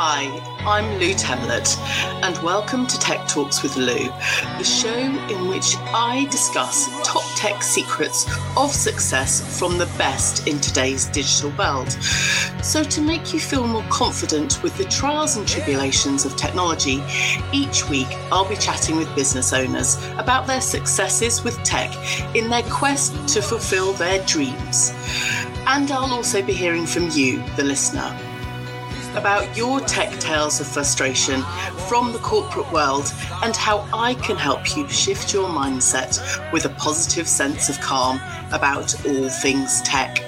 Hi, I'm Lou Temlett, and welcome to Tech Talks with Lou, the show in which I discuss top tech secrets of success from the best in today's digital world. So, to make you feel more confident with the trials and tribulations of technology, each week I'll be chatting with business owners about their successes with tech in their quest to fulfill their dreams. And I'll also be hearing from you, the listener about your tech tales of frustration from the corporate world and how I can help you shift your mindset with a positive sense of calm about all things tech.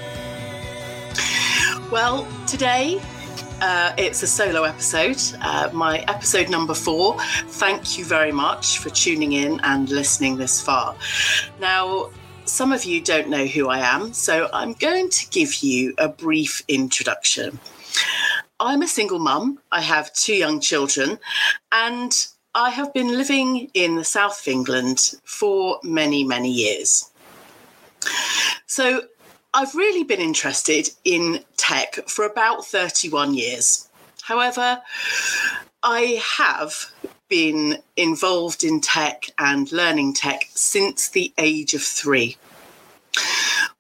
Well, today uh, it's a solo episode, uh, my episode number four. Thank you very much for tuning in and listening this far. Now, some of you don't know who I am, so I'm going to give you a brief introduction. I'm a single mum. I have two young children, and I have been living in the south of England for many, many years. So I've really been interested in tech for about 31 years. However, I have been involved in tech and learning tech since the age of three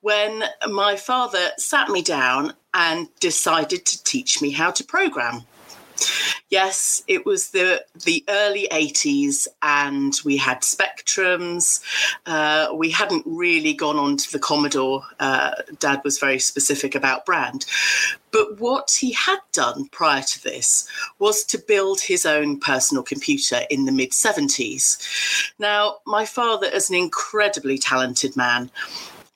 when my father sat me down and decided to teach me how to program. Yes, it was the the early 80s, and we had Spectrums. Uh, we hadn't really gone on to the Commodore. Uh, Dad was very specific about brand. But what he had done prior to this was to build his own personal computer in the mid 70s. Now, my father is an incredibly talented man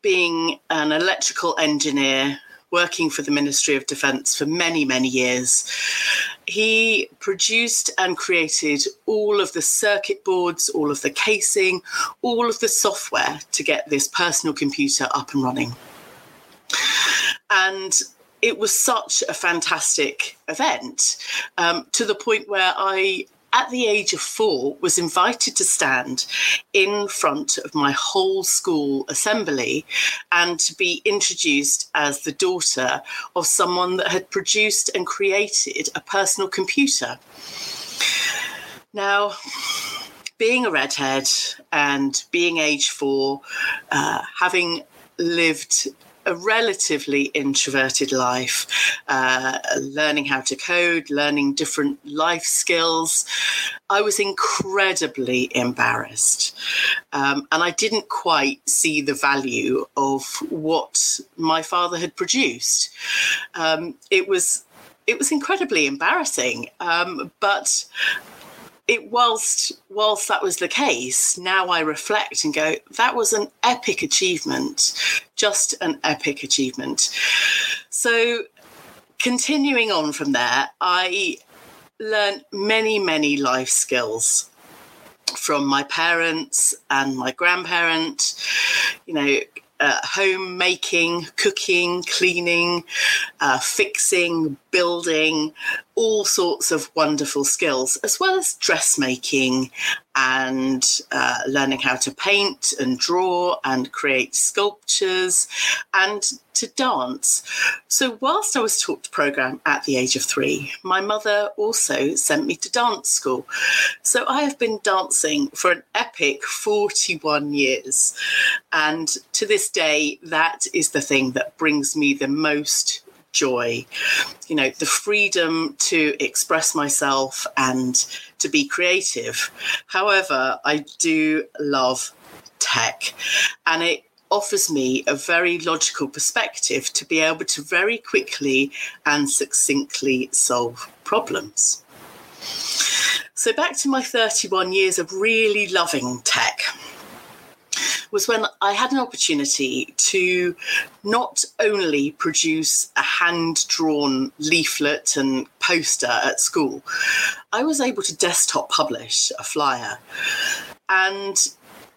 being an electrical engineer working for the Ministry of Defence for many, many years. He produced and created all of the circuit boards, all of the casing, all of the software to get this personal computer up and running. And it was such a fantastic event um, to the point where I at the age of four, was invited to stand in front of my whole school assembly and to be introduced as the daughter of someone that had produced and created a personal computer. Now, being a redhead and being age four, uh, having lived a relatively introverted life, uh, learning how to code, learning different life skills. I was incredibly embarrassed. Um, and I didn't quite see the value of what my father had produced. Um, it was it was incredibly embarrassing. Um, but it whilst whilst that was the case, now I reflect and go, that was an epic achievement, just an epic achievement. So continuing on from there, I learned many, many life skills from my parents and my grandparents, you know, uh, homemaking, cooking, cleaning, uh, fixing, building, all sorts of wonderful skills, as well as dressmaking and uh, learning how to paint and draw and create sculptures and to dance. So, whilst I was taught to program at the age of three, my mother also sent me to dance school. So, I have been dancing for an epic 41 years. And to this day, that is the thing that brings me the most joy you know the freedom to express myself and to be creative however i do love tech and it offers me a very logical perspective to be able to very quickly and succinctly solve problems. So, back to my 31 years of really loving tech was when I had an opportunity to not only produce a hand drawn leaflet and poster at school, I was able to desktop publish a flyer. And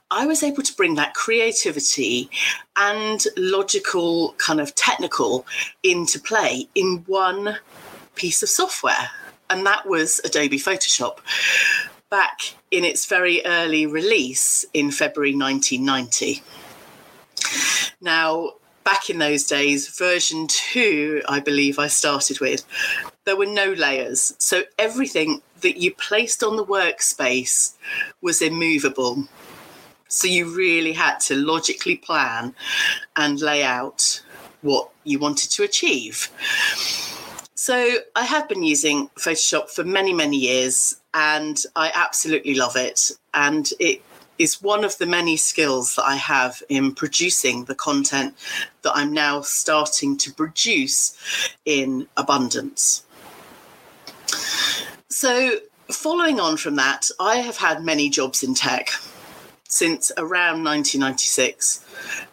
I was able to bring that creativity and logical, kind of technical into play in one piece of software. And that was Adobe Photoshop back in its very early release in February 1990. Now, back in those days, version two, I believe I started with, there were no layers. So everything that you placed on the workspace was immovable. So you really had to logically plan and lay out what you wanted to achieve. So I have been using Photoshop for many, many years and I absolutely love it. And it is one of the many skills that I have in producing the content that I'm now starting to produce in abundance. So, following on from that, I have had many jobs in tech since around 1996,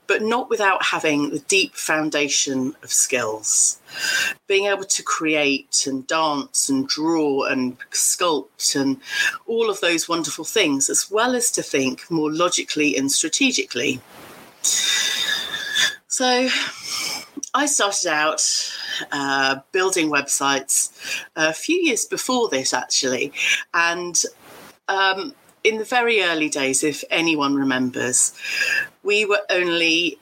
but not without having the deep foundation of skills. Being able to create and dance and draw and sculpt and all of those wonderful things, as well as to think more logically and strategically. So I started out uh, building websites a few years before this, actually. And um, in the very early days, if anyone remembers, we were only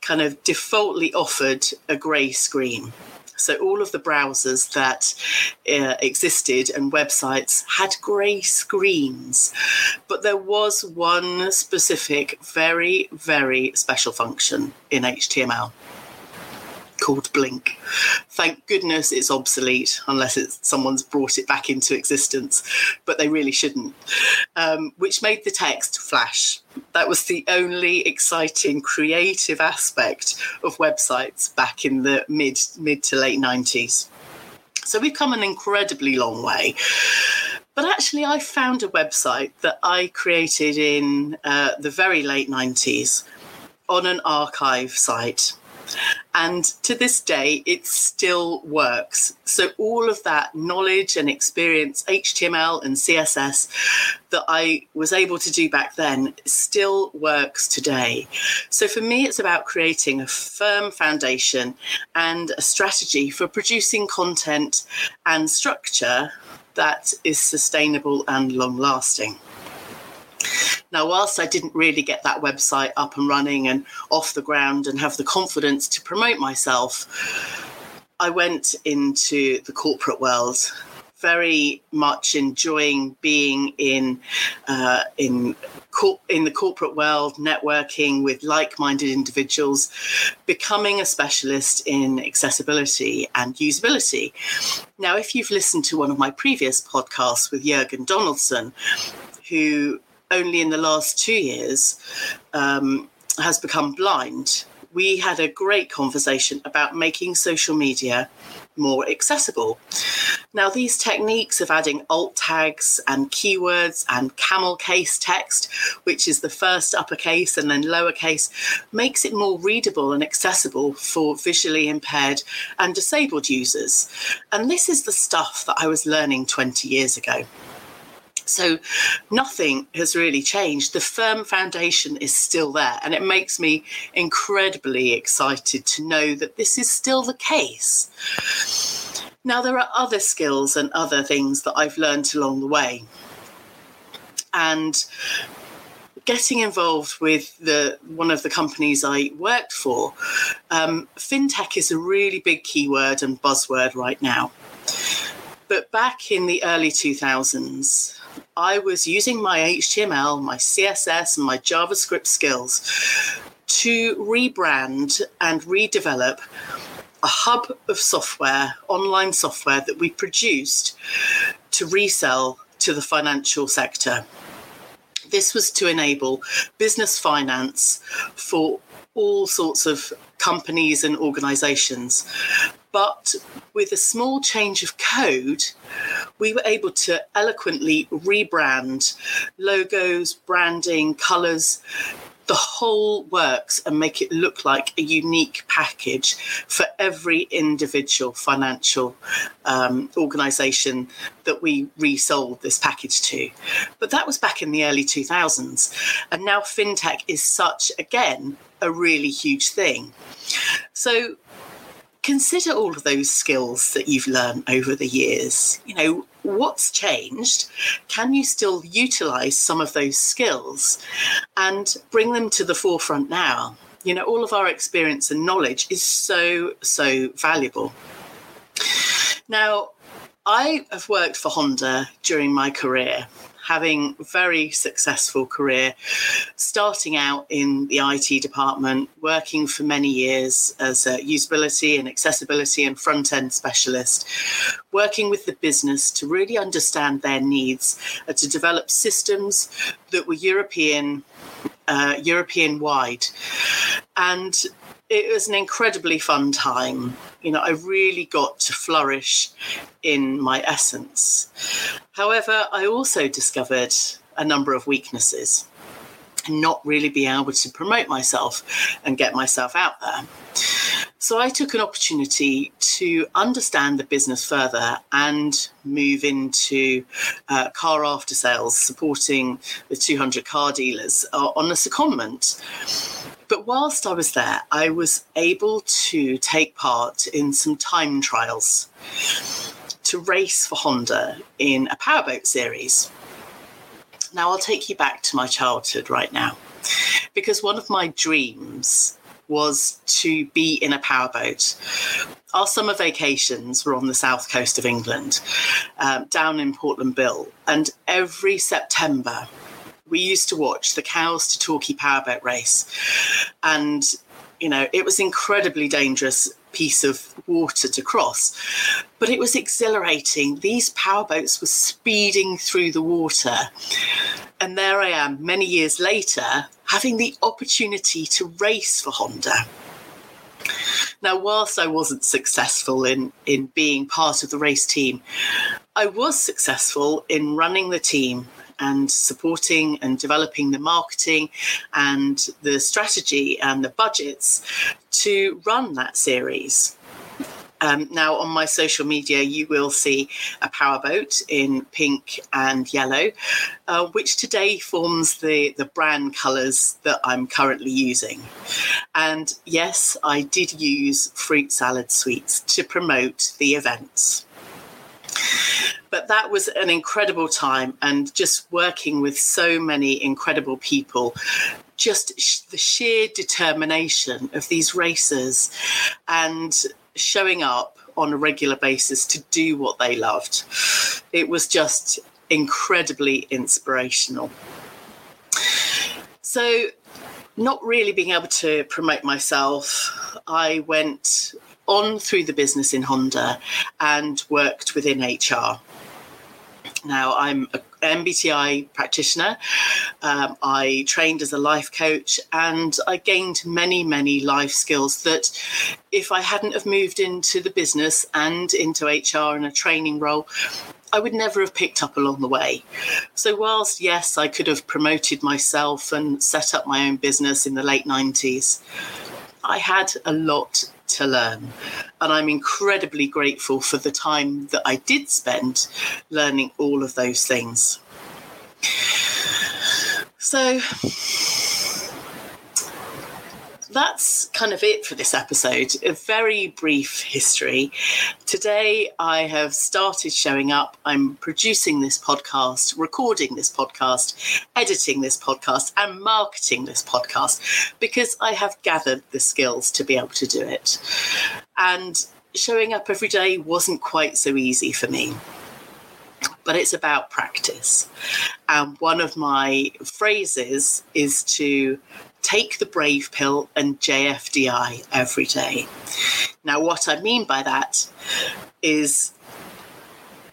kind of defaultly offered a grey screen. So all of the browsers that uh, existed and websites had grey screens. But there was one specific, very, very special function in HTML called Blink. Thank goodness it's obsolete unless it's someone's brought it back into existence, but they really shouldn't. Um, which made the text flash. That was the only exciting creative aspect of websites back in the mid mid to late 90s. So we've come an incredibly long way. But actually, I found a website that I created in uh, the very late 90s on an archive site and to this day, it still works. So, all of that knowledge and experience, HTML and CSS, that I was able to do back then still works today. So, for me, it's about creating a firm foundation and a strategy for producing content and structure that is sustainable and long lasting. Now, whilst I didn't really get that website up and running and off the ground and have the confidence to promote myself, I went into the corporate world very much enjoying being in uh, in cor- in the corporate world, networking with like-minded individuals, becoming a specialist in accessibility and usability. Now, if you've listened to one of my previous podcasts with Jurgen Donaldson, who only in the last two years um, has become blind. We had a great conversation about making social media more accessible. Now, these techniques of adding alt tags and keywords and camel case text, which is the first uppercase and then lowercase, makes it more readable and accessible for visually impaired and disabled users. And this is the stuff that I was learning 20 years ago. So nothing has really changed. The firm foundation is still there. And it makes me incredibly excited to know that this is still the case. Now, there are other skills and other things that I've learned along the way. And getting involved with the one of the companies I worked for, um, fintech is a really big keyword and buzzword right now. But back in the early 2000s, I was using my HTML, my CSS, and my JavaScript skills to rebrand and redevelop a hub of software, online software that we produced to resell to the financial sector. This was to enable business finance for all sorts of companies and organizations. But with a small change of code, we were able to eloquently rebrand logos, branding, colors, the whole works and make it look like a unique package for every individual financial um, organization that we resold this package to. But that was back in the early 2000s. And now fintech is such, again, a really huge thing. So consider all of those skills that you've learned over the years. You know, what's changed? Can you still utilize some of those skills and bring them to the forefront now? You know, all of our experience and knowledge is so, so valuable. Now, I have worked for Honda during my career having very successful career, starting out in the IT department, working for many years as a usability and accessibility and front end specialist, working with the business to really understand their needs, uh, to develop systems that were European. Uh, European wide. And it was an incredibly fun time. You know, I really got to flourish in my essence. However, I also discovered a number of weaknesses not really being able to promote myself and get myself out there. So I took an opportunity to understand the business further and move into uh, car after sales, supporting the 200 car dealers uh, on a secondment. But whilst I was there, I was able to take part in some time trials to race for Honda in a powerboat series. Now, I'll take you back to my childhood right now, because one of my dreams was to be in a powerboat. Our summer vacations were on the south coast of England, um, down in Portland Bill, and every September, we used to watch the Cowes to Torquay powerboat race. And, you know, it was incredibly dangerous piece of water to cross. But it was exhilarating. These powerboats were speeding through the water. And there I am, many years later, having the opportunity to race for Honda. Now, whilst I wasn't successful in, in being part of the race team, I was successful in running the team and supporting and developing the marketing and the strategy and the budgets to run that series. Um, now, on my social media, you will see a powerboat in pink and yellow, uh, which today forms the, the brand colours that I'm currently using. And yes, I did use fruit salad sweets to promote the events but that was an incredible time and just working with so many incredible people. Just sh- the sheer determination of these racers and showing up on a regular basis to do what they loved. It was just incredibly inspirational. So not really being able to promote myself i went on through the business in Honda and worked within HR. Now, I'm an MBTI practitioner. Um, I trained as a life coach and I gained many, many life skills that if I hadn't have moved into the business and into HR in a training role, I would never have picked up along the way. So, whilst yes, I could have promoted myself and set up my own business in the late 90s, I had a lot to learn. And I'm incredibly grateful for the time that I did spend learning all of those things. So, that's kind of it for this episode. A very brief history. Today, I have started showing up. I'm producing this podcast, recording this podcast, editing this podcast, and marketing this podcast because I have gathered the skills to be able to do it. And showing up every day wasn't quite so easy for me but it's about practice. And one of my phrases is to take the brave pill and JFDI every day. Now, what I mean by that is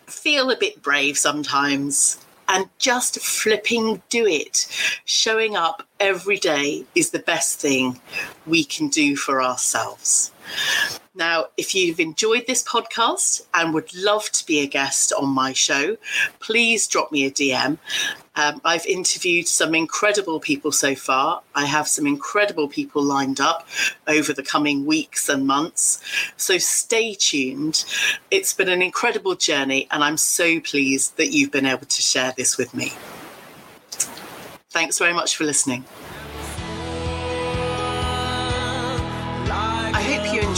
feel a bit brave sometimes and just flipping do it. Showing up every day is the best thing we can do for ourselves. Now, if you've enjoyed this podcast and would love to be a guest on my show, please drop me a DM. Um, I've interviewed some incredible people so far. I have some incredible people lined up over the coming weeks and months. So stay tuned. It's been an incredible journey, and I'm so pleased that you've been able to share this with me. Thanks very much for listening.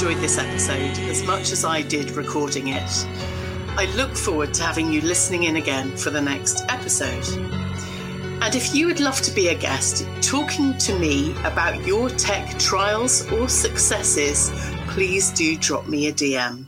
Enjoyed this episode as much as I did recording it. I look forward to having you listening in again for the next episode. And if you would love to be a guest talking to me about your tech trials or successes, please do drop me a DM.